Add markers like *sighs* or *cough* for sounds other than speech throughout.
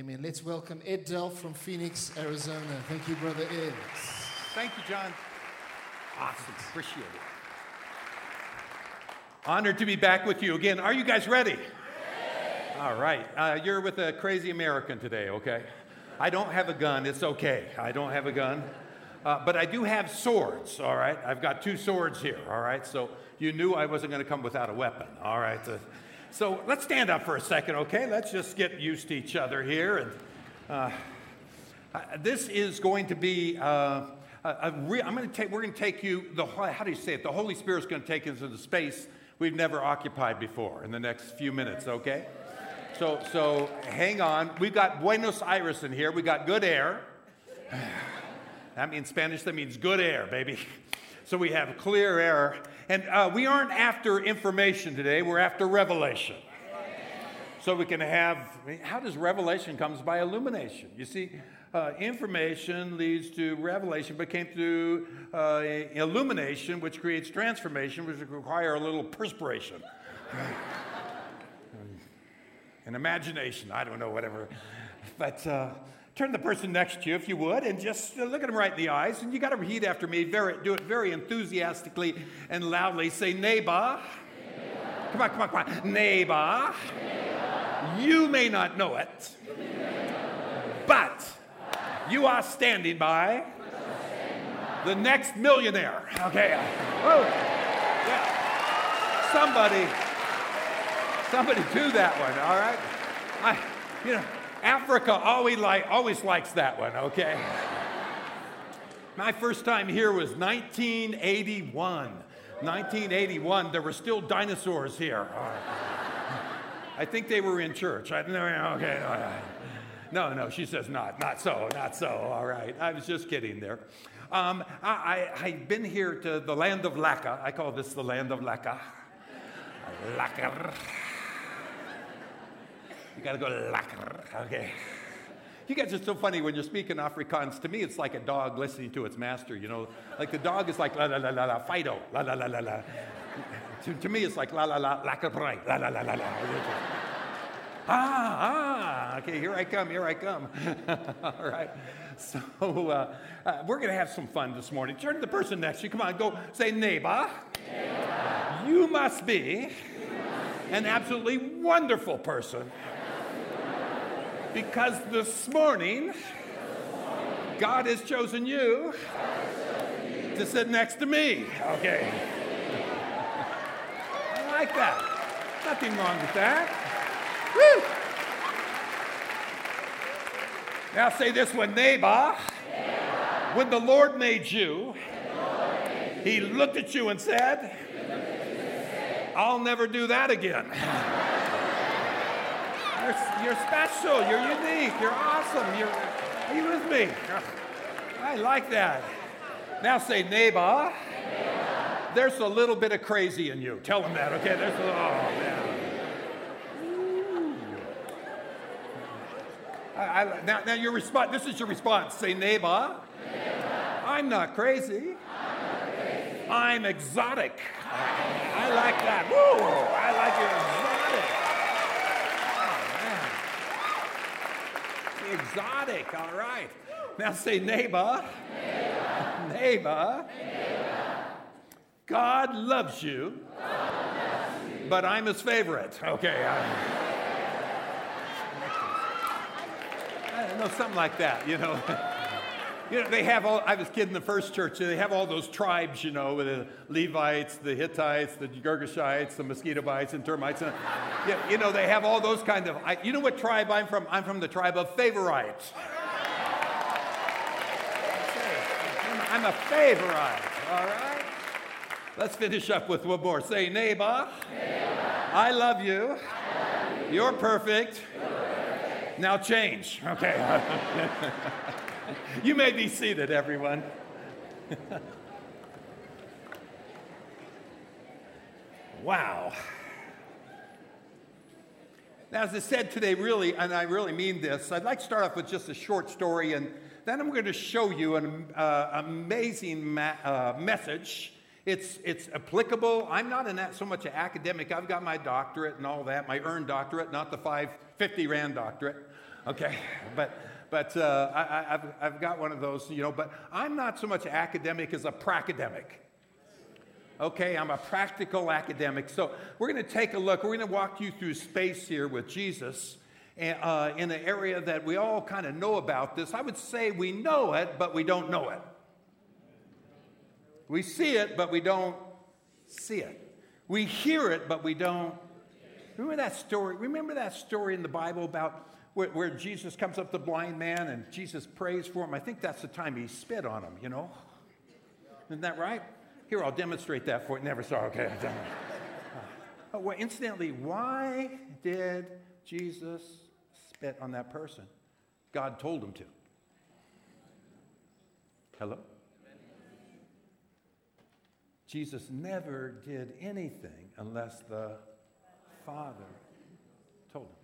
Amen. Let's welcome Ed Delph from Phoenix, Arizona. Thank you, Brother Ed. Thank you, John. Awesome. Appreciate it. Honored to be back with you again. Are you guys ready? All right. Uh, you're with a crazy American today, okay? I don't have a gun. It's okay. I don't have a gun. Uh, but I do have swords, all right? I've got two swords here, all right? So you knew I wasn't going to come without a weapon, all right? Uh, so let's stand up for a second, okay? Let's just get used to each other here. And uh, this is going to be. Uh, a re- I'm going to take. We're going to take you. The how do you say it? The Holy Spirit's going to take us into space we've never occupied before in the next few minutes. Okay. So so hang on. We've got Buenos Aires in here. We got good air. *sighs* That means Spanish. That means good air, baby. *laughs* So we have clear air. And uh, we aren't after information today, we're after revelation. So we can have, how does revelation comes by illumination? You see, uh, information leads to revelation, but came through uh, illumination, which creates transformation, which require a little perspiration. *laughs* and imagination, I don't know, whatever. But uh, Turn the person next to you, if you would, and just look at them right in the eyes. And you got to repeat after me. Very, do it very enthusiastically and loudly. Say, neighbor. Come on, come on, come on. Neighbor. neighbor. You may not know it, but you are standing by the next millionaire. Okay. Oh, yeah. Somebody, somebody do that one. All right. I, you know. Africa always, always likes that one, okay? My first time here was 1981. 1981, there were still dinosaurs here. I think they were in church. I, no, okay. No, no, she says not. Not so, not so. All right. I was just kidding there. Um, I, I, have been here to the land of Laka. I call this the land of Laka. Laka. You got to go lakker. Okay. You guys are so funny when you're speaking Afrikaans. To me, it's like a dog listening to its master. You know, like the dog is like la la la la la Fido la la la la la. To, to me, it's like la la la lakkerbrai la la la la la. Ah ah. Okay, here I come. Here I come. All right. So uh, uh, we're going to have some fun this morning. Turn to the person next to you. Come on, go say neighbor. neighbor. You must be an absolutely wonderful person because this morning, God has chosen you to sit next to me. Okay. I like that. Nothing wrong with that. Woo! Now say this one, neighbor. When the Lord made you, he looked at you and said, I'll never do that again. You're, special. You're unique. You're awesome. You're, are you with me? I like that. Now say, neighbor, there's a little bit of crazy in you. Tell them that, okay? There's a little, oh, man. I, I, now, now your response, this is your response. Say, neighbor, neighbor. I'm not crazy. I'm, not crazy. I'm exotic. I, I like that. Woo! I like your exotic. All right. Now say neighbor. Neighbor. neighbor. neighbor. God loves you. God loves you. But I'm his favorite. Okay. I, I don't know, something like that, you know. *laughs* You know, they have all, I was kidding the first church, they have all those tribes, you know, the Levites, the Hittites, the Girgashites, the mosquito bites and termites. And, you know, they have all those kind of, I, you know what tribe I'm from? I'm from the tribe of favorites. I'm a favorite, all right? Let's finish up with one more. Say, neighbor I, love you. I love you. You're perfect. You're perfect. Now change. Okay. *laughs* *laughs* you may be seated, everyone. *laughs* wow. Now, as I said today, really, and I really mean this, I'd like to start off with just a short story, and then I'm going to show you an uh, amazing ma- uh, message. It's, it's applicable. I'm not in that so much an academic. I've got my doctorate and all that, my earned doctorate, not the 550 Rand doctorate. Okay, but but uh, I, have I've got one of those, you know. But I'm not so much academic as a pracademic. Okay, I'm a practical academic. So we're going to take a look. We're going to walk you through space here with Jesus. Uh, in an area that we all kind of know about this. I would say we know it, but we don't know it. We see it, but we don't see it. We hear it, but we don't. Remember that story? Remember that story in the Bible about where, where, Jesus comes up the blind man and Jesus prays for him? I think that's the time he spit on him, you know? Isn't that right? Here, I'll demonstrate that for you. Never saw, okay. oh, *laughs* well, incidentally, why did Jesus spit on that person? God told him to. Hello? Jesus never did anything unless the Father told him.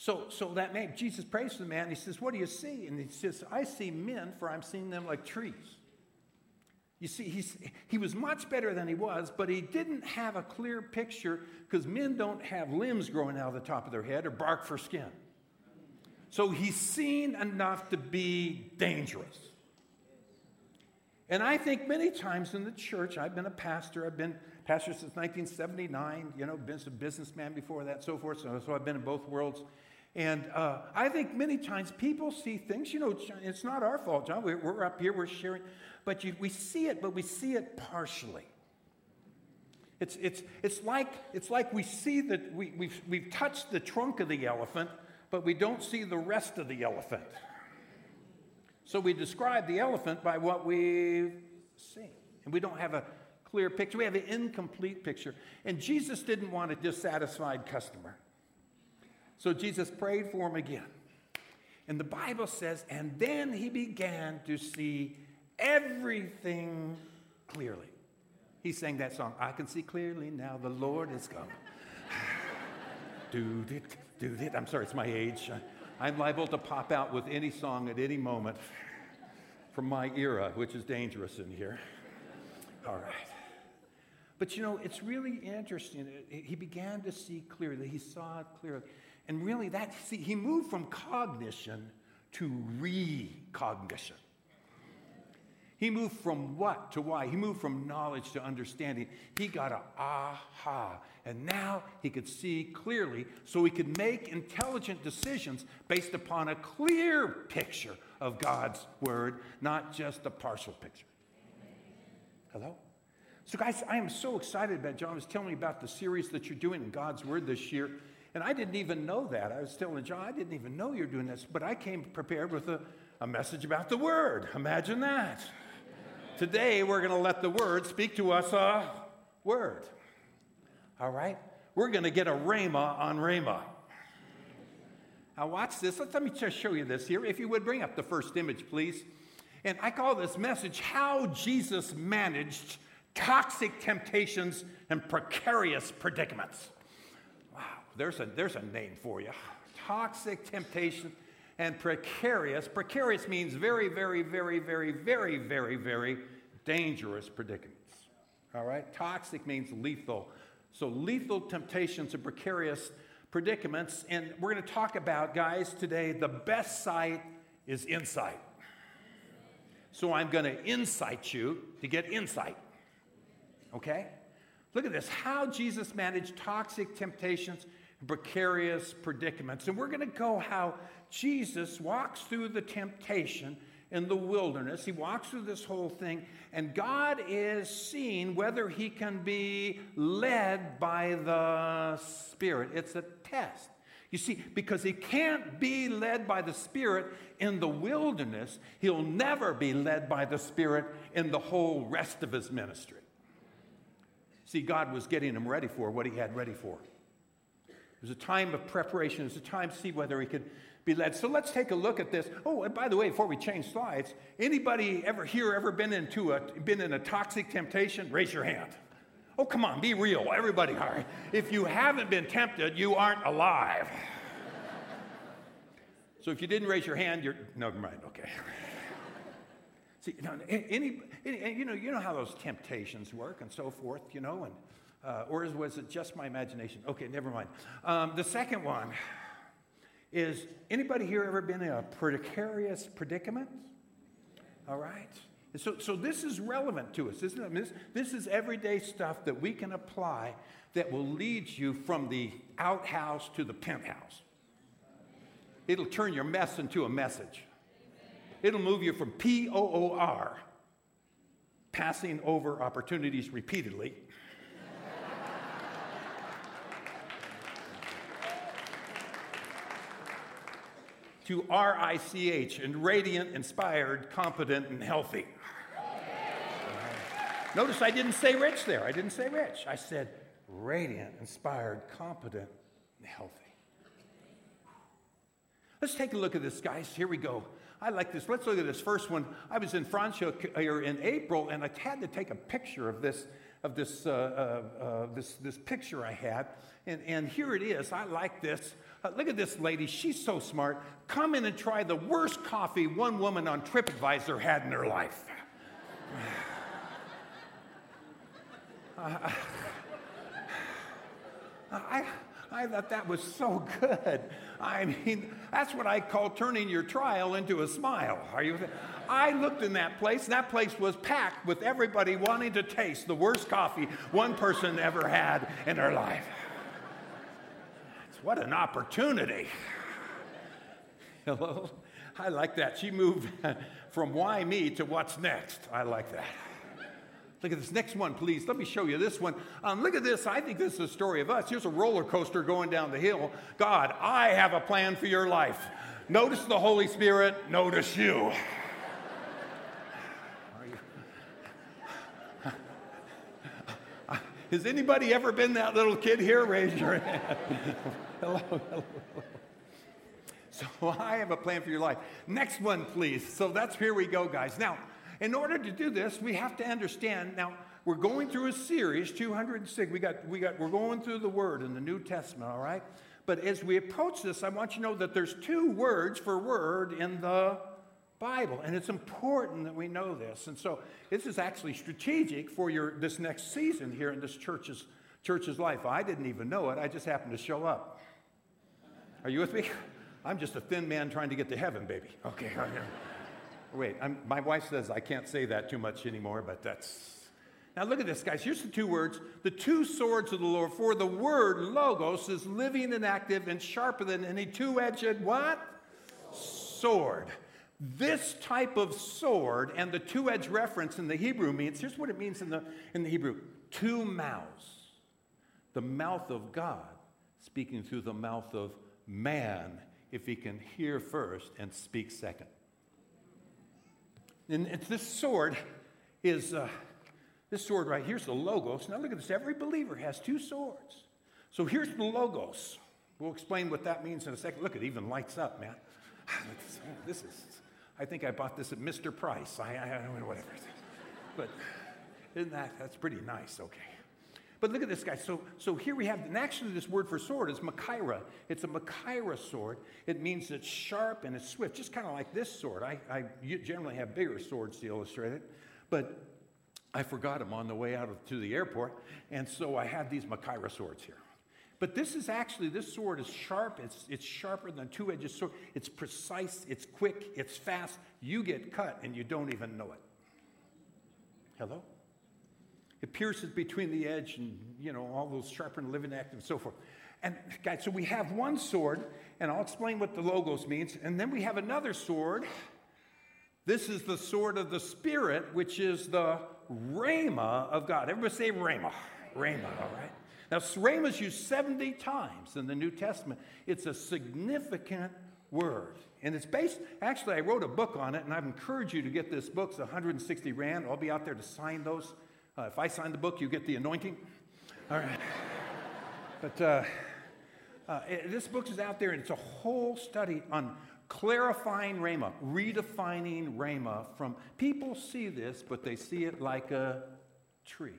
So, so that man, Jesus prays to the man. he says, What do you see? And he says, I see men, for I'm seeing them like trees. You see, he's, he was much better than he was, but he didn't have a clear picture because men don't have limbs growing out of the top of their head or bark for skin. So he's seen enough to be dangerous. And I think many times in the church, I've been a pastor, I've been pastor since 1979, you know, been a businessman before that, so forth. So, so I've been in both worlds. And uh, I think many times people see things, you know, it's not our fault, John. We're, we're up here, we're sharing, but you, we see it, but we see it partially. It's, it's, it's, like, it's like we see that we, we've, we've touched the trunk of the elephant, but we don't see the rest of the elephant. So we describe the elephant by what we've seen. And we don't have a clear picture, we have an incomplete picture. And Jesus didn't want a dissatisfied customer. So Jesus prayed for him again. And the Bible says, and then he began to see everything clearly. He sang that song, I can see clearly now the Lord is come. *laughs* do it, do it. I'm sorry, it's my age. I'm liable to pop out with any song at any moment from my era, which is dangerous in here. All right. But you know, it's really interesting. He began to see clearly, he saw it clearly. And really, that, see, he moved from cognition to recognition. He moved from what to why. He moved from knowledge to understanding. He got a aha. And now he could see clearly so he could make intelligent decisions based upon a clear picture of God's word, not just a partial picture. Hello? So, guys, I am so excited about John was telling me about the series that you're doing in God's Word this year. And I didn't even know that. I was telling John, I didn't even know you're doing this, but I came prepared with a, a message about the Word. Imagine that. Today, we're going to let the Word speak to us a word. All right? We're going to get a rhema on rhema. Now, watch this. Let, let me just show you this here. If you would bring up the first image, please. And I call this message How Jesus Managed Toxic Temptations and Precarious Predicaments. There's a, there's a name for you. Toxic Temptation and precarious. Precarious means very, very, very, very, very, very, very dangerous predicaments. All right? Toxic means lethal. So, lethal temptations and precarious predicaments. And we're going to talk about, guys, today the best sight is insight. So, I'm going to incite you to get insight. Okay? Look at this how Jesus managed toxic temptations precarious predicaments. And we're going to go how Jesus walks through the temptation in the wilderness. He walks through this whole thing, and God is seeing whether he can be led by the Spirit. It's a test. You see, because he can't be led by the Spirit in the wilderness, he'll never be led by the Spirit in the whole rest of his ministry. See, God was getting him ready for what he had ready for. It was a time of preparation. It was a time to see whether he could be led. So let's take a look at this. Oh, and by the way, before we change slides, anybody ever here ever been into a been in a toxic temptation? Raise your hand. Oh, come on, be real. Everybody. If you haven't been tempted, you aren't alive. so if you didn't raise your hand, you're never mind. Okay. See, you know, any, any, you know, you know how those temptations work and so forth, you know, and uh, or was it just my imagination? Okay, never mind. Um, the second one is anybody here ever been in a precarious predicament? All right. So, so this is relevant to us, isn't it? This, this is everyday stuff that we can apply that will lead you from the outhouse to the penthouse. It'll turn your mess into a message. It'll move you from P O O R, passing over opportunities repeatedly, to R I C H, and radiant, inspired, competent, and healthy. Notice I didn't say rich there. I didn't say rich. I said radiant, inspired, competent, and healthy. Let's take a look at this, guys. Here we go. I like this. Let's look at this first one. I was in Francia here in April, and I had to take a picture of this of this, uh, uh, uh, this, this picture I had. And, and here it is. I like this. Uh, look at this lady. She's so smart. Come in and try the worst coffee one woman on TripAdvisor had in her life. I, *sighs* I, I thought that was so good. I mean, that's what I call turning your trial into a smile. Are you? I looked in that place, and that place was packed with everybody wanting to taste the worst coffee one person ever had in their life. What an opportunity. Hello? I like that. She moved *laughs* from why me to what's next. I like that. Look at this next one, please. Let me show you this one. Um, look at this. I think this is a story of us. Here's a roller coaster going down the hill. God, I have a plan for your life. Notice the Holy Spirit, notice you. Has anybody ever been that little kid here? Raise your hand. *laughs* hello, hello. So I have a plan for your life. Next one, please. So that's here we go, guys. Now, in order to do this, we have to understand. Now, we're going through a series, 206. We got, we got, we're going through the Word in the New Testament, all right? But as we approach this, I want you to know that there's two words for word in the Bible, and it's important that we know this. And so, this is actually strategic for your this next season here in this church's church's life. I didn't even know it; I just happened to show up. Are you with me? I'm just a thin man trying to get to heaven, baby. Okay. Wait, I'm, my wife says I can't say that too much anymore, but that's. Now look at this, guys. Here's the two words the two swords of the Lord. For the word logos is living and active and sharper than any two edged what? Sword. This type of sword and the two edged reference in the Hebrew means here's what it means in the, in the Hebrew two mouths. The mouth of God speaking through the mouth of man if he can hear first and speak second. And this sword is uh, this sword right here's the logos. Now look at this. Every believer has two swords. So here's the logos. We'll explain what that means in a second. Look, it even lights up, man. *sighs* This is. I think I bought this at Mr. Price. I, I don't know whatever. But isn't that that's pretty nice? Okay. But look at this guy. So, so here we have, and actually, this word for sword is machaira. It's a machaira sword. It means it's sharp and it's swift, just kind of like this sword. I, I generally have bigger swords to illustrate it, but I forgot them on the way out of, to the airport, and so I have these machaira swords here. But this is actually, this sword is sharp. It's, it's sharper than a two edged sword. It's precise, it's quick, it's fast. You get cut and you don't even know it. Hello? It pierces between the edge and, you know, all those sharpened living act and so forth. And guys, so we have one sword, and I'll explain what the logos means. And then we have another sword. This is the sword of the Spirit, which is the Rhema of God. Everybody say Rhema. Rhema, all right? Now, Rhema is used 70 times in the New Testament. It's a significant word. And it's based, actually, I wrote a book on it, and I've encouraged you to get this book. It's 160 Rand. I'll be out there to sign those. Uh, if I sign the book, you get the anointing. All right. *laughs* but uh, uh, it, this book is out there, and it's a whole study on clarifying Rhema, redefining Rhema from people see this, but they see it like a tree.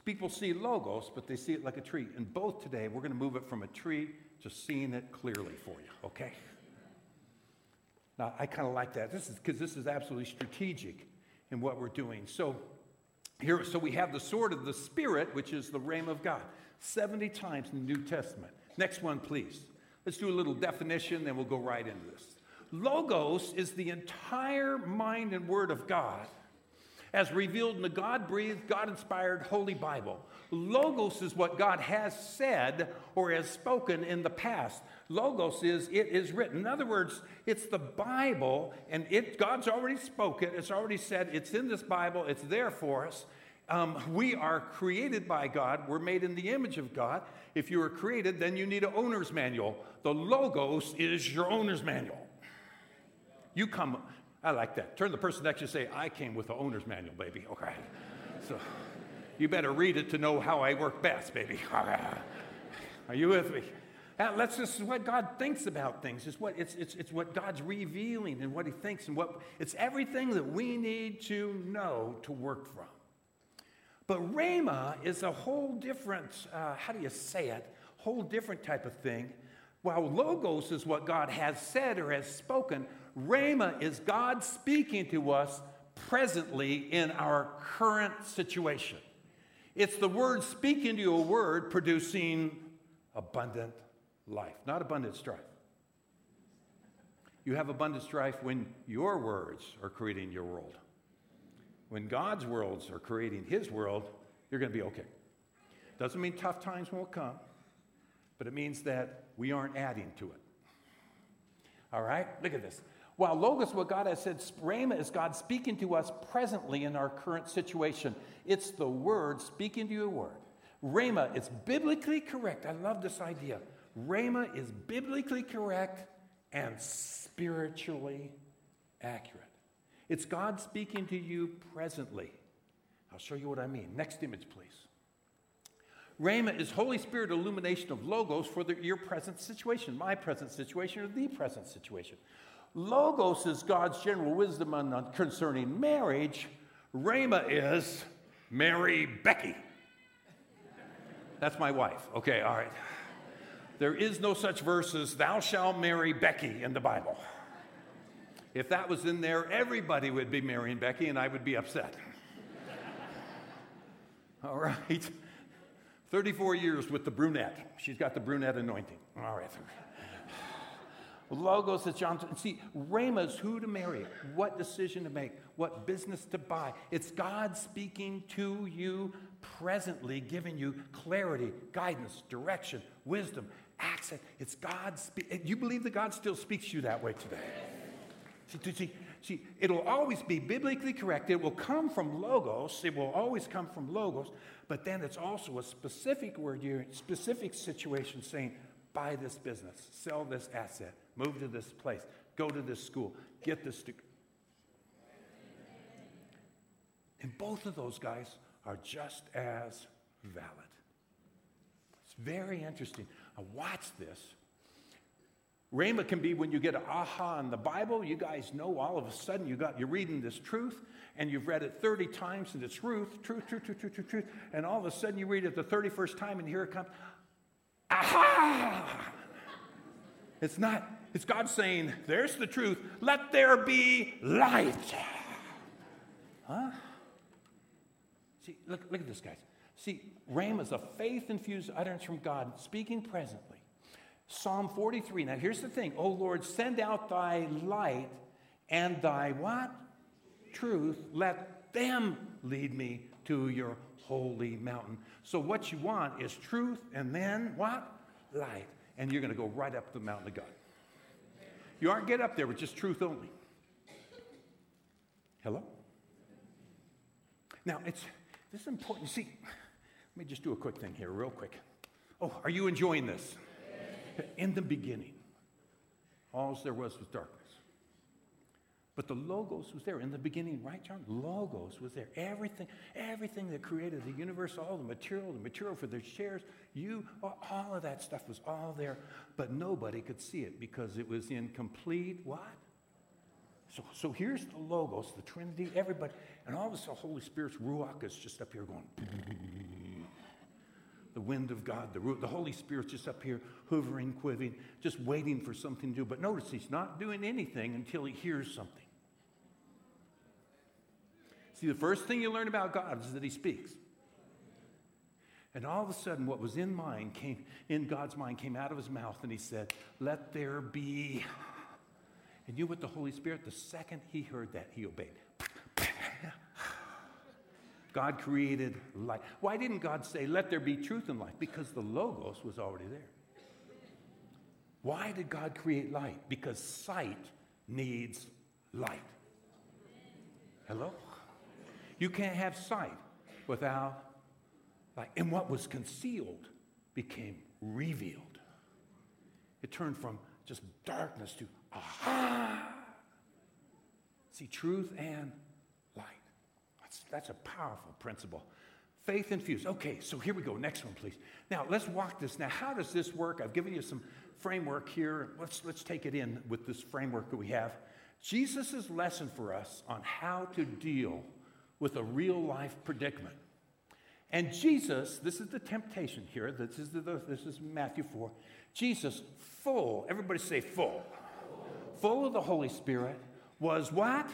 People see logos, but they see it like a tree. And both today, we're going to move it from a tree to seeing it clearly for you, okay? Now, I kind of like that. This is because this is absolutely strategic in what we're doing. So, here, so we have the sword of the Spirit, which is the Rhema of God, 70 times in the New Testament. Next one, please. Let's do a little definition, then we'll go right into this. Logos is the entire mind and word of God as revealed in the God breathed, God inspired Holy Bible. Logos is what God has said or has spoken in the past. Logos is it is written. In other words, it's the Bible, and it God's already spoken. It's already said. It's in this Bible. It's there for us. Um, we are created by God. We're made in the image of God. If you were created, then you need an owner's manual. The Logos is your owner's manual. You come, I like that. Turn the person next to you and say, I came with the owner's manual, baby. Okay. So you better read it to know how I work best, baby. *laughs* Are you with me? Now, let's just what God thinks about things. It's what it's, it's, it's what God's revealing and what He thinks and what it's everything that we need to know to work from. But Rhema is a whole different, uh, how do you say it? Whole different type of thing. While Logos is what God has said or has spoken, Rhema is God speaking to us presently in our current situation. It's the word speaking to a word producing abundant life, not abundant strife. You have abundant strife when your words are creating your world. When God's worlds are creating his world, you're going to be okay. Doesn't mean tough times won't come, but it means that we aren't adding to it. All right? Look at this. While Logos, what God has said, Rhema is God speaking to us presently in our current situation. It's the Word speaking to you a word. Rhema, it's biblically correct. I love this idea. Rhema is biblically correct and spiritually accurate. It's God speaking to you presently. I'll show you what I mean. Next image, please. Rhema is Holy Spirit illumination of logos for the, your present situation, my present situation, or the present situation. Logos is God's general wisdom on, concerning marriage. Rhema is marry Becky. That's my wife. Okay, all right. There is no such verse as thou shalt marry Becky in the Bible. If that was in there, everybody would be marrying Becky and I would be upset. all right. 34 years with the brunette. She's got the brunette anointing. All right. Logos that John, see, Rhema's who to marry, what decision to make, what business to buy. It's God speaking to you presently, giving you clarity, guidance, direction, wisdom, accent. It's God. speaking. Eh, you believe that God still speaks to you that way today? See, see, see, it'll always be biblically correct. It will come from logos. It will always come from logos. But then it's also a specific word, specific situation saying, buy this business, sell this asset, move to this place, go to this school, get this degree. And both of those guys are just as valid. It's very interesting. Now, watch this. Rhema can be when you get an aha in the Bible. You guys know all of a sudden you got, you're reading this truth and you've read it 30 times and it's truth, truth, truth, truth, truth, truth, truth. And all of a sudden you read it the 31st time and here it comes. Aha! It's not, it's God saying, there's the truth. Let there be light. Huh? See, look, look at this, guys. See, Rhema is a faith infused utterance from God, speaking presently. Psalm 43. Now, here's the thing. Oh Lord, send out thy light and thy what? Truth. Let them lead me to your holy mountain. So, what you want is truth and then what? Light. And you're going to go right up the mountain of God. You aren't get up there with just truth only. Hello? Now, it's this is important. See, let me just do a quick thing here, real quick. Oh, are you enjoying this? In the beginning, all there was was darkness. But the logos was there in the beginning, right, John? Logos was there. Everything, everything that created the universe, all the material, the material for their chairs, you, all of that stuff was all there. But nobody could see it because it was in complete what? So, so here's the logos, the Trinity, everybody, and all of a sudden, Holy Spirit's ruach is just up here going. *laughs* The wind of God, the, the Holy Spirit's just up here hovering, quivering, just waiting for something to do. But notice he's not doing anything until he hears something. See, the first thing you learn about God is that He speaks. And all of a sudden, what was in mind came in God's mind came out of his mouth, and he said, Let there be. And you with the Holy Spirit, the second he heard that, he obeyed. *laughs* God created light. Why didn't God say, Let there be truth in light? Because the Logos was already there. Why did God create light? Because sight needs light. Hello? You can't have sight without light. And what was concealed became revealed. It turned from just darkness to aha. See, truth and light. That's, that's a powerful principle. Faith infused. Okay, so here we go. Next one, please. Now, let's walk this. Now, how does this work? I've given you some framework here. Let's, let's take it in with this framework that we have. Jesus' lesson for us on how to deal with a real life predicament. And Jesus, this is the temptation here. This is, the, this is Matthew 4. Jesus, full, everybody say full, full of the Holy Spirit, was what?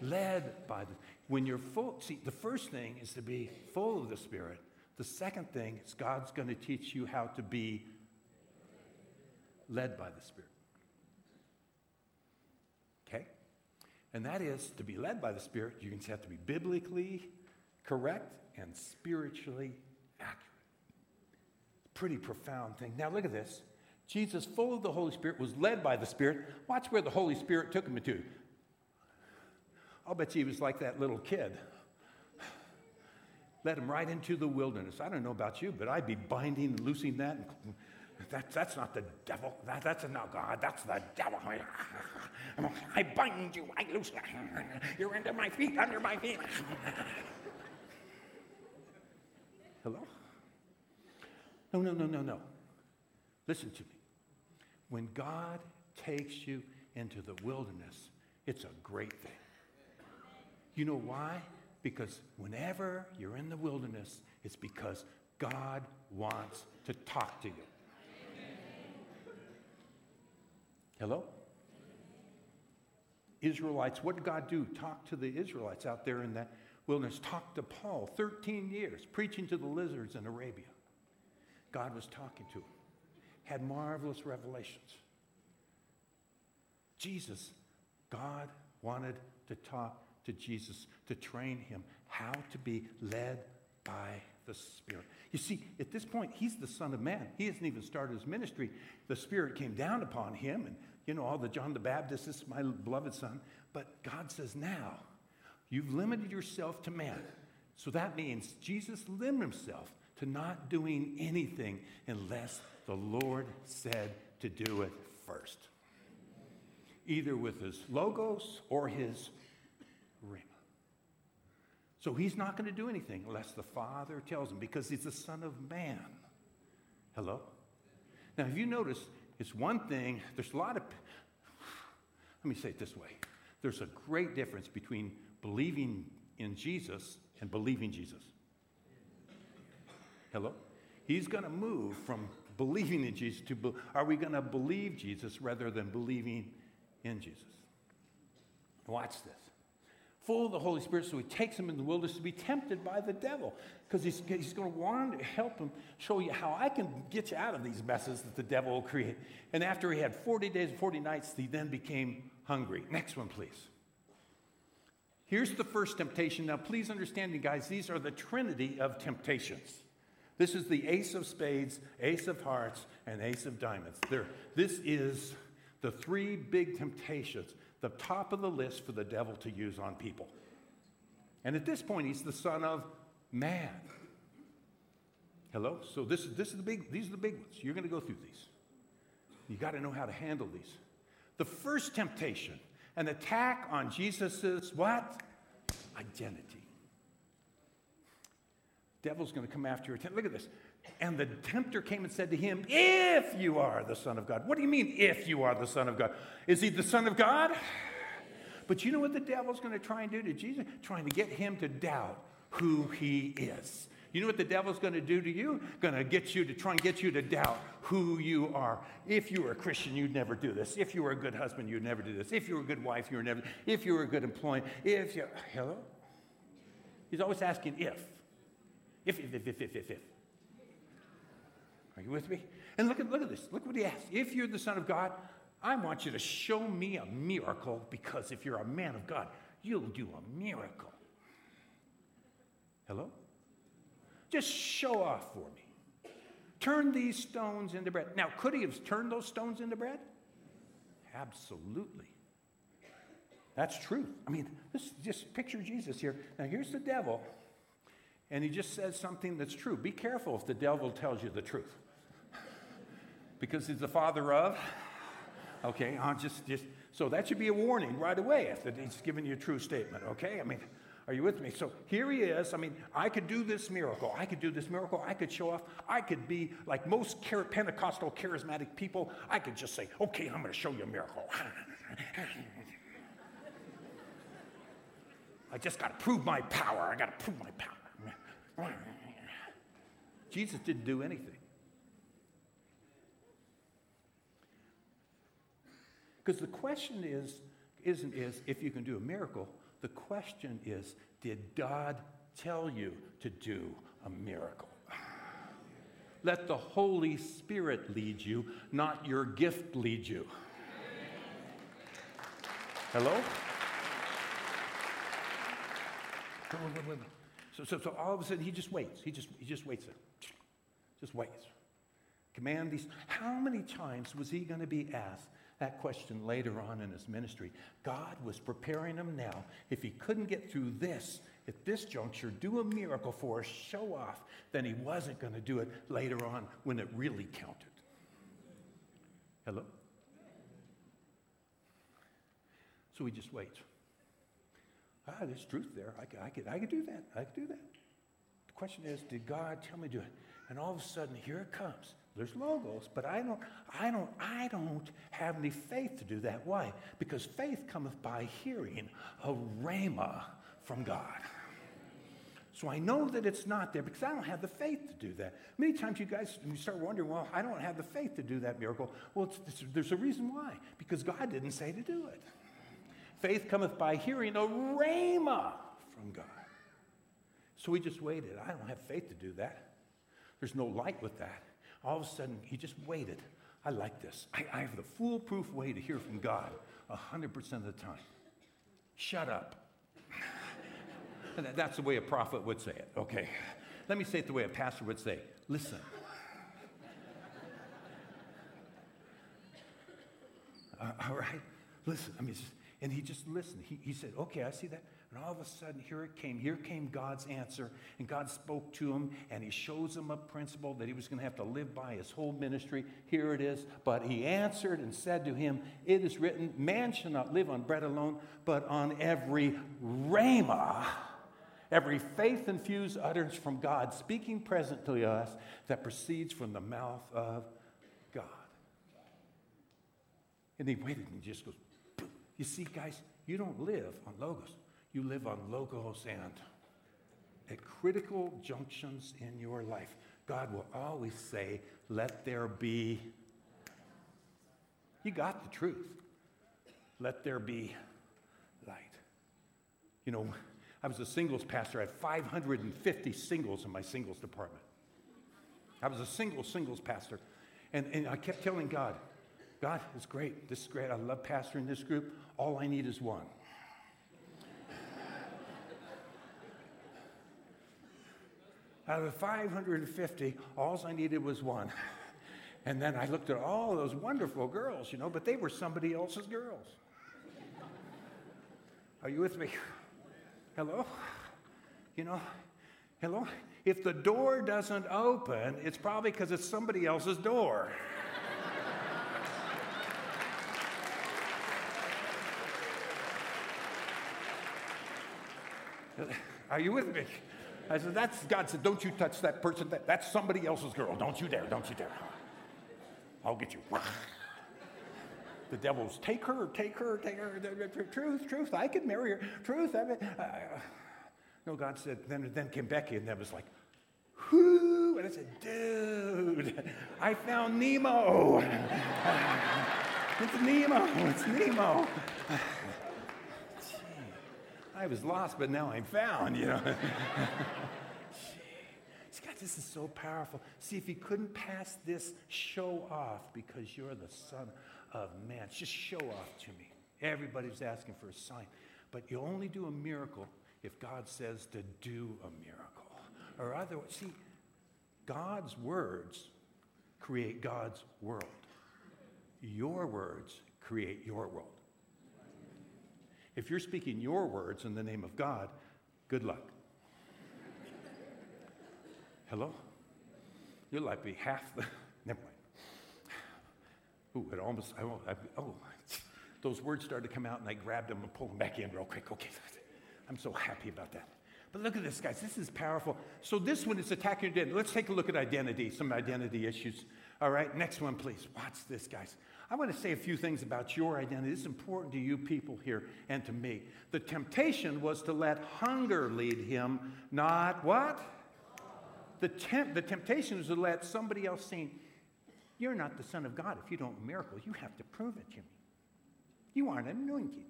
Led by the. When you're full, see, the first thing is to be full of the Spirit. The second thing is God's going to teach you how to be led by the Spirit. Okay? And that is to be led by the Spirit, you have to be biblically correct and spiritually accurate. Pretty profound thing. Now look at this. Jesus, full of the Holy Spirit, was led by the Spirit. Watch where the Holy Spirit took him to. I'll bet you he was like that little kid. Led him right into the wilderness. I don't know about you, but I'd be binding and loosing that and that, that's not the devil. That, that's not God. That's the devil. *laughs* I bind you. I loose you. You're under my feet, under my feet. Hello? No, no, no, no, no. Listen to me. When God takes you into the wilderness, it's a great thing. You know why? Because whenever you're in the wilderness, it's because God wants to talk to you. Hello? Israelites, what did God do? Talk to the Israelites out there in that wilderness. Talk to Paul, 13 years, preaching to the lizards in Arabia. God was talking to him, had marvelous revelations. Jesus, God wanted to talk to Jesus, to train him how to be led by the Spirit. You see, at this point, he's the Son of Man. He hasn't even started his ministry. The Spirit came down upon him, and you know, all the John the Baptist, this is my beloved Son. But God says, now, you've limited yourself to man. So that means Jesus limited himself to not doing anything unless the Lord said to do it first. Either with his logos or his. So he's not going to do anything unless the Father tells him because he's the Son of Man. Hello? Now, if you notice, it's one thing, there's a lot of, *sighs* let me say it this way there's a great difference between believing in Jesus and believing Jesus. Hello? He's going to move from believing in Jesus to, are we going to believe Jesus rather than believing in Jesus? Watch this full of the Holy Spirit, so he takes him in the wilderness to be tempted by the devil because he's, he's going to want to help him show you how I can get you out of these messes that the devil will create. And after he had 40 days and 40 nights, he then became hungry. Next one, please. Here's the first temptation. Now, please understand, you guys, these are the trinity of temptations. This is the ace of spades, ace of hearts, and ace of diamonds. There, this is the three big temptations the top of the list for the devil to use on people. And at this point, he's the son of man. Hello? So this, this is the big, these are the big ones. You're going to go through these. You got to know how to handle these. The first temptation, an attack on Jesus's what? Identity. Devil's going to come after your attention. Look at this. And the tempter came and said to him, If you are the Son of God. What do you mean, if you are the Son of God? Is he the Son of God? But you know what the devil's going to try and do to Jesus? Trying to get him to doubt who he is. You know what the devil's going to do to you? Going to get you to try and get you to doubt who you are. If you were a Christian, you'd never do this. If you were a good husband, you'd never do this. If you were a good wife, you would never. If you were a good employee, if you hello, he's always asking if. If, if, if, if, if, if, if. Are you with me? And look at, look at this. Look what he asked. If you're the Son of God, I want you to show me a miracle because if you're a man of God, you'll do a miracle. Hello? Just show off for me. Turn these stones into bread. Now, could he have turned those stones into bread? Absolutely. That's truth. I mean, this, just picture Jesus here. Now, here's the devil, and he just says something that's true. Be careful if the devil tells you the truth. Because he's the father of. Okay, I'll just, just, so that should be a warning right away if he's giving you a true statement, okay? I mean, are you with me? So here he is. I mean, I could do this miracle. I could do this miracle. I could show off. I could be like most Pentecostal charismatic people. I could just say, okay, I'm going to show you a miracle. *laughs* I just got to prove my power. I got to prove my power. *laughs* Jesus didn't do anything. Because the question is, isn't is if you can do a miracle. The question is, did God tell you to do a miracle? Let the Holy Spirit lead you, not your gift lead you. Hello? So, so, so all of a sudden he just waits. He just, he just waits there. Just waits. Command these. How many times was he going to be asked that question later on in his ministry? God was preparing him now. If he couldn't get through this at this juncture, do a miracle for us, show off, then he wasn't going to do it later on when it really counted. Hello? So he just waits. Ah, there's truth there. I could, I could, I could do that. I could do that. The question is, did God tell me to do it? And all of a sudden, here it comes. There's logos, but I don't, I don't, I don't have any faith to do that. Why? Because faith cometh by hearing a rhema from God. So I know that it's not there because I don't have the faith to do that. Many times you guys you start wondering, well, I don't have the faith to do that miracle. Well, it's, it's, there's a reason why. Because God didn't say to do it. Faith cometh by hearing a rhema from God. So we just waited. I don't have faith to do that. There's no light with that. All of a sudden, he just waited. I like this. I, I have the foolproof way to hear from God 100% of the time. Shut up. *laughs* that's the way a prophet would say it. Okay. Let me say it the way a pastor would say listen. uh, *laughs* all right? Listen. I mean, and he just listened. He, he said, Okay, I see that. And all of a sudden, here it came. Here came God's answer. And God spoke to him, and he shows him a principle that he was going to have to live by his whole ministry. Here it is. But he answered and said to him, It is written, Man shall not live on bread alone, but on every rhema, every faith infused utterance from God, speaking present to us that proceeds from the mouth of God. And he waited and he just goes, you see, guys, you don't live on logos. You live on logos and at critical junctions in your life, God will always say, Let there be. You got the truth. Let there be light. You know, I was a singles pastor. I had 550 singles in my singles department. I was a single singles pastor. And, and I kept telling God, God, it's great. This is great. I love pastoring this group. All I need is one. Out of 550, all I needed was one. And then I looked at all those wonderful girls, you know, but they were somebody else's girls. Are you with me? Hello? You know, hello? If the door doesn't open, it's probably because it's somebody else's door. Are you with me? I said, that's, God said, don't you touch that person. That, that's somebody else's girl. Don't you dare. Don't you dare. I'll get you. The devil's, take her, take her, take her. Truth, truth, I could marry her. Truth, I mean, uh, no, God said, then, then came Becky, and that was like, whoo. And I said, dude, I found Nemo. *laughs* it's Nemo. It's Nemo. I was lost, but now I'm found, you know. *laughs* God, this is so powerful. See, if he couldn't pass this show off because you're the Son of Man, just show off to me. Everybody's asking for a sign. But you only do a miracle if God says to do a miracle. Or otherwise, see, God's words create God's world. Your words create your world. If you're speaking your words in the name of God, good luck. Hello? You're like be half the. *laughs* Never mind. Ooh, it almost. I, I, oh, those words started to come out, and I grabbed them and pulled them back in real quick. Okay, *laughs* I'm so happy about that. But look at this, guys. This is powerful. So this one is attacking your identity. Let's take a look at identity, some identity issues. All right, next one, please. Watch this, guys. I want to say a few things about your identity. It's important to you people here and to me. The temptation was to let hunger lead him, not what? The, temp- the temptation was to let somebody else say, You're not the Son of God if you don't miracle. You have to prove it to me. You aren't anointed.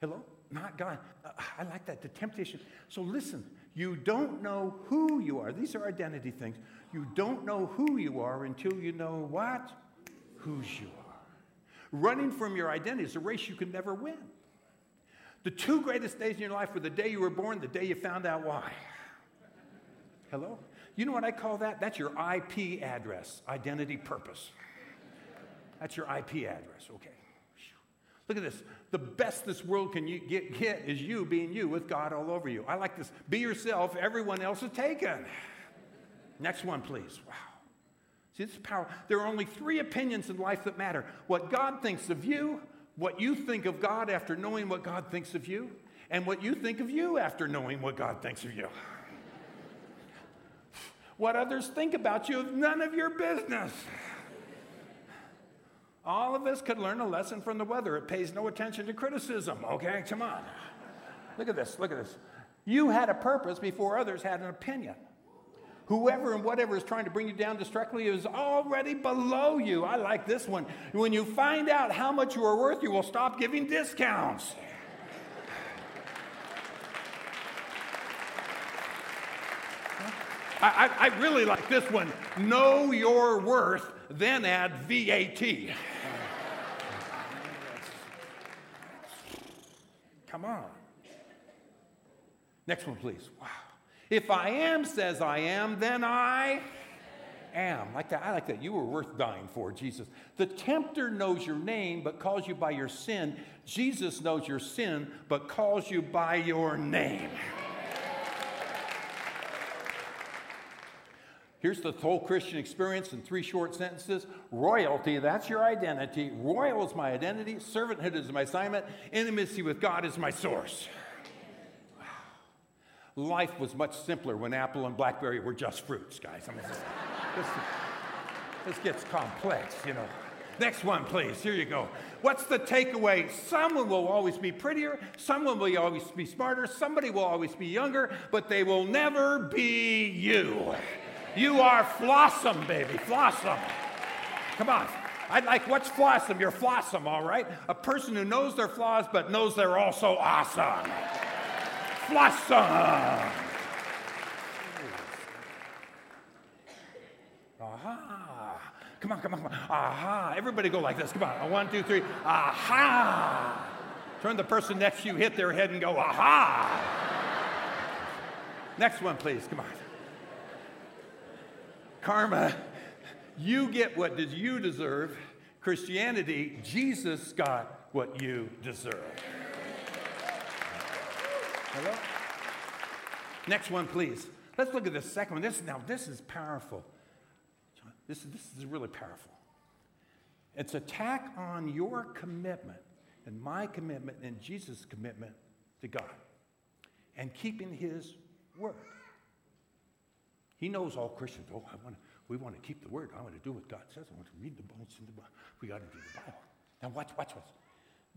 Hello? Not God. Uh, I like that. The temptation. So listen, you don't know who you are. These are identity things. You don't know who you are until you know what? Whose you are. Running from your identity is a race you can never win. The two greatest days in your life were the day you were born, the day you found out why. Hello? You know what I call that? That's your IP address, identity purpose. That's your IP address, okay. Look at this. The best this world can get, get is you being you with God all over you. I like this. Be yourself, everyone else is taken. Next one, please. Wow. See, this is power. There are only three opinions in life that matter what God thinks of you, what you think of God after knowing what God thinks of you, and what you think of you after knowing what God thinks of you. *laughs* what others think about you is none of your business. All of us could learn a lesson from the weather. It pays no attention to criticism, okay? Come on. Look at this, look at this. You had a purpose before others had an opinion. Whoever and whatever is trying to bring you down destructively is already below you. I like this one. When you find out how much you are worth, you will stop giving discounts. I, I, I really like this one. Know your worth, then add VAT. Come on. Next one, please. Wow. If I am says I am, then I am. Like that. I like that. You were worth dying for, Jesus. The tempter knows your name, but calls you by your sin. Jesus knows your sin, but calls you by your name. Here's the whole Christian experience in three short sentences. Royalty, that's your identity. Royal is my identity. Servanthood is my assignment. Intimacy with God is my source. Life was much simpler when apple and blackberry were just fruits, guys. I mean, this, this, this gets complex, you know. Next one, please. Here you go. What's the takeaway? Someone will always be prettier, someone will always be smarter, somebody will always be younger, but they will never be you. You are Flawsome, baby. Flawsome. Come on. I'd like, what's Flawsome? You're Flawsome, all right? A person who knows their flaws but knows they're also awesome. Flawsome. Aha. Come on, come on, come on. Aha. Everybody go like this. Come on. One, two, three. Aha. Turn the person next to you, hit their head, and go, aha. Next one, please. Come on karma, you get what you deserve. Christianity, Jesus got what you deserve. Hello? Next one, please. Let's look at the second one. This now this is powerful. This, this is really powerful. It's attack on your commitment and my commitment and Jesus' commitment to God and keeping his word. He knows all Christians. Oh, I want to, we want to keep the word. I want to do what God says. I want to read the books in the Bible. We got to do the Bible. Now watch, watch this.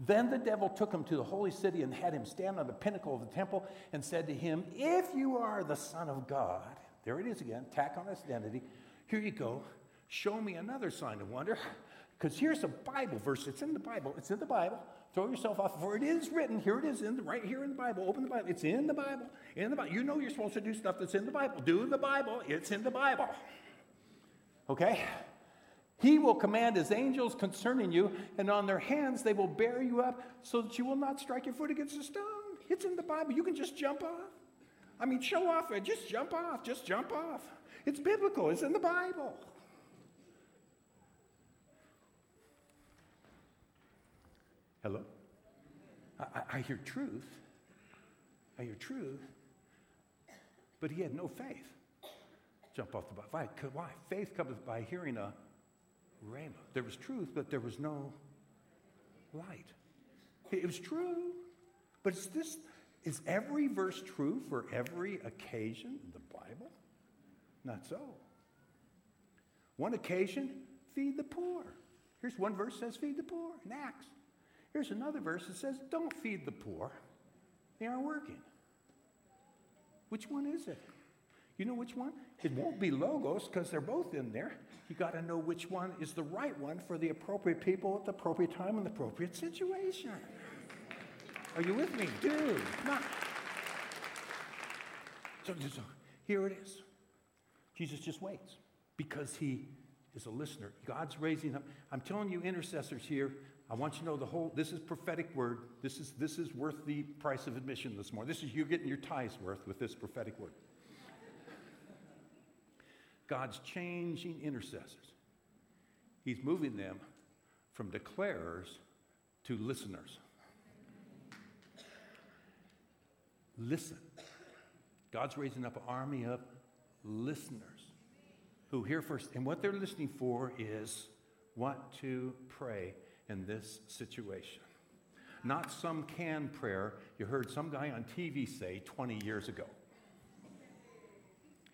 Then the devil took him to the holy city and had him stand on the pinnacle of the temple and said to him, If you are the Son of God, there it is again, tack on his identity. Here you go. Show me another sign of wonder. Because here's a Bible verse. It's in the Bible. It's in the Bible. Throw yourself off. For it is written. Here it is, in the, right here in the Bible. Open the Bible. It's in the Bible. In the Bible. You know you're supposed to do stuff that's in the Bible. Do the Bible. It's in the Bible. Okay? He will command his angels concerning you, and on their hands they will bear you up so that you will not strike your foot against a stone. It's in the Bible. You can just jump off. I mean, show off. Just jump off. Just jump off. It's biblical. It's in the Bible. Hello? I, I, hear truth. I hear truth. But he had no faith. Jump off the bike. Why? Faith comes by hearing a rhema. There was truth, but there was no light. It was true. But is this is every verse true for every occasion in the Bible? Not so. One occasion, feed the poor. Here's one verse says feed the poor in Acts. Here's another verse that says, Don't feed the poor. They aren't working. Which one is it? You know which one? It won't be logos because they're both in there. You got to know which one is the right one for the appropriate people at the appropriate time in the appropriate situation. Are you with me? Dude, come so here it is. Jesus just waits because he is a listener. God's raising up. I'm telling you, intercessors here, I want you to know the whole, this is prophetic word. This is, this is worth the price of admission this morning. This is you getting your tithes worth with this prophetic word. God's changing intercessors. He's moving them from declarers to listeners. Listen. God's raising up an army of listeners who hear first. And what they're listening for is what to pray in this situation. Not some canned prayer you heard some guy on TV say 20 years ago.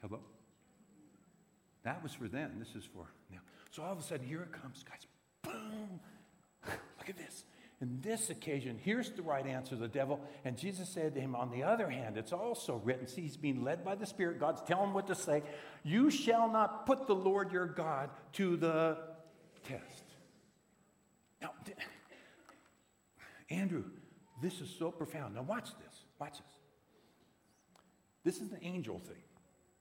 Hello? That was for then. This is for now. So all of a sudden, here it comes, guys. Boom! *laughs* Look at this. In this occasion, here's the right answer the devil. And Jesus said to him, On the other hand, it's also written, see, he's being led by the Spirit. God's telling him what to say. You shall not put the Lord your God to the test. Now, Andrew, this is so profound. Now, watch this. Watch this. This is the angel thing.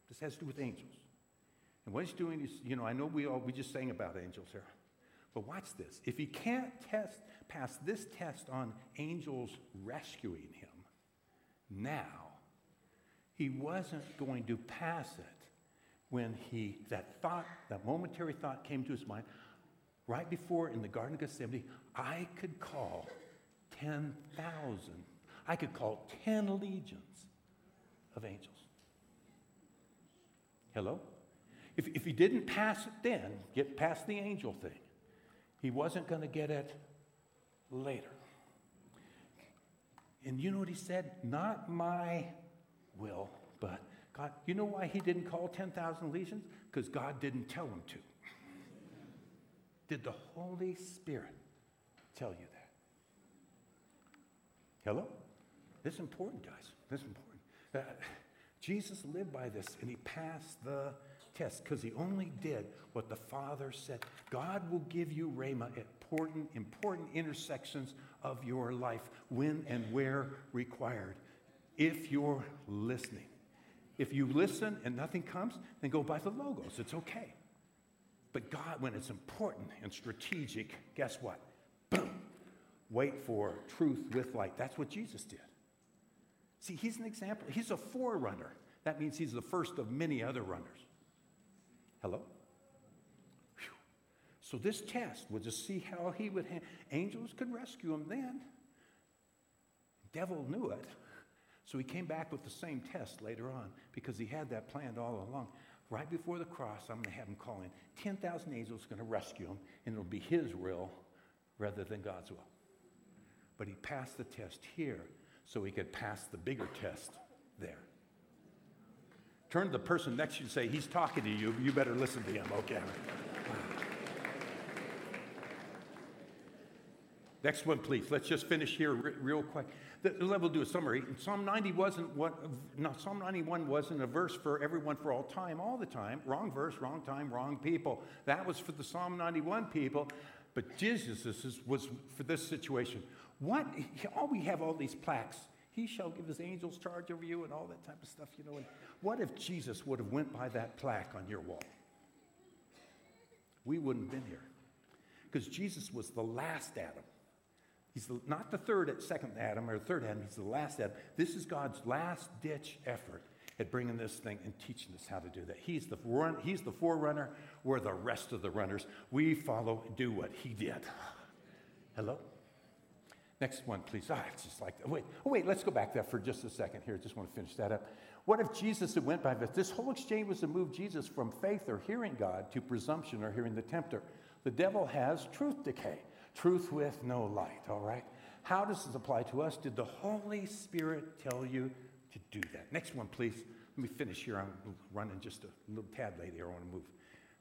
This has to do with angels. And what he's doing is, you know, I know we all, we just sang about angels here. But watch this. If he can't test, pass this test on angels rescuing him now, he wasn't going to pass it when he, that thought, that momentary thought came to his mind, right before in the Garden of Gethsemane, I could call 10,000, I could call 10 legions of angels. Hello? If, if he didn't pass it then, get past the angel thing, he wasn't going to get it later. And you know what he said? Not my will, but God. You know why he didn't call 10,000 legions? Because God didn't tell him to. Did the Holy Spirit tell you that? Hello? This is important, guys. This is important. Uh, Jesus lived by this and he passed the test because he only did what the Father said. God will give you Rhema at important, important intersections of your life when and where required if you're listening. If you listen and nothing comes, then go by the logos. It's okay. But God, when it's important and strategic, guess what? Boom. Wait for truth with light. That's what Jesus did. See, he's an example. He's a forerunner. That means he's the first of many other runners. Hello? Whew. So this test was to see how he would handle. Angels could rescue him then. Devil knew it. So he came back with the same test later on because he had that planned all along. Right before the cross, I'm going to have him call in 10,000 angels going to rescue him, and it'll be his will rather than God's will. But he passed the test here so he could pass the bigger test there. Turn to the person next to you and say, He's talking to you. You better listen to him. Okay. Next one, please. Let's just finish here real quick. Let me do a summary. Psalm 90 wasn't what, no, Psalm 91 wasn't a verse for everyone for all time, all the time. Wrong verse, wrong time, wrong people. That was for the Psalm 91 people. But Jesus was for this situation. What, *laughs* all we have all these plaques. He shall give his angels charge over you and all that type of stuff, you know. And what if Jesus would have went by that plaque on your wall? We wouldn't have been here. Because Jesus was the last Adam. He's the, not the third, second Adam or third Adam. He's the last Adam. This is God's last ditch effort at bringing this thing and teaching us how to do that. He's the, run, he's the forerunner. We're the rest of the runners. We follow, do what he did. *laughs* Hello? Next one, please. Ah, it's just like, wait, oh, wait, let's go back there for just a second here. I just want to finish that up. What if Jesus had went by this? This whole exchange was to move Jesus from faith or hearing God to presumption or hearing the tempter. The devil has truth decay, truth with no light, all right? How does this apply to us? Did the Holy Spirit tell you to do that? Next one, please. Let me finish here. I'm running just a little tad late here. I want to move.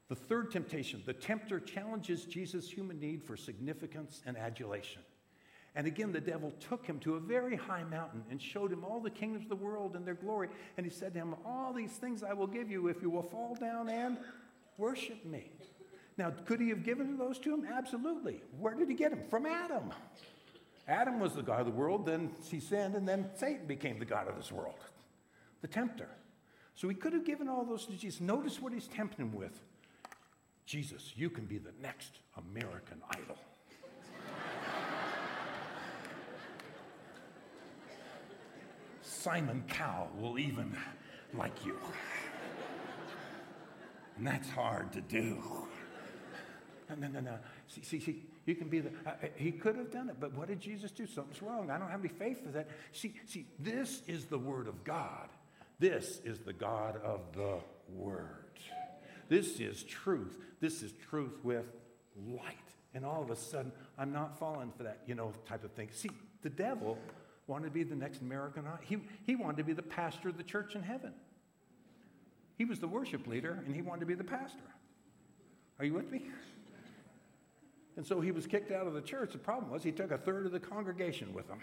The third temptation the tempter challenges Jesus' human need for significance and adulation. And again, the devil took him to a very high mountain and showed him all the kingdoms of the world and their glory. And he said to him, All these things I will give you if you will fall down and worship me. Now, could he have given those to him? Absolutely. Where did he get them? From Adam. Adam was the God of the world, then he sinned, and then Satan became the God of this world, the tempter. So he could have given all those to Jesus. Notice what he's tempting him with Jesus, you can be the next American idol. Simon Cowell will even like you. And that's hard to do. No, no, no, no. See, see, see you can be the. Uh, uh, he could have done it, but what did Jesus do? Something's wrong. I don't have any faith for that. See, see, this is the Word of God. This is the God of the Word. This is truth. This is truth with light. And all of a sudden, I'm not falling for that, you know, type of thing. See, the devil wanted to be the next American. He, he wanted to be the pastor of the church in heaven. He was the worship leader, and he wanted to be the pastor. Are you with me? And so he was kicked out of the church. The problem was he took a third of the congregation with him.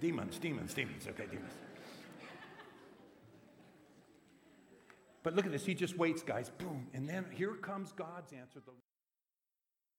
demons, demons, demons. Okay, demons. But look at this. He just waits, guys. Boom. And then here comes God's answer.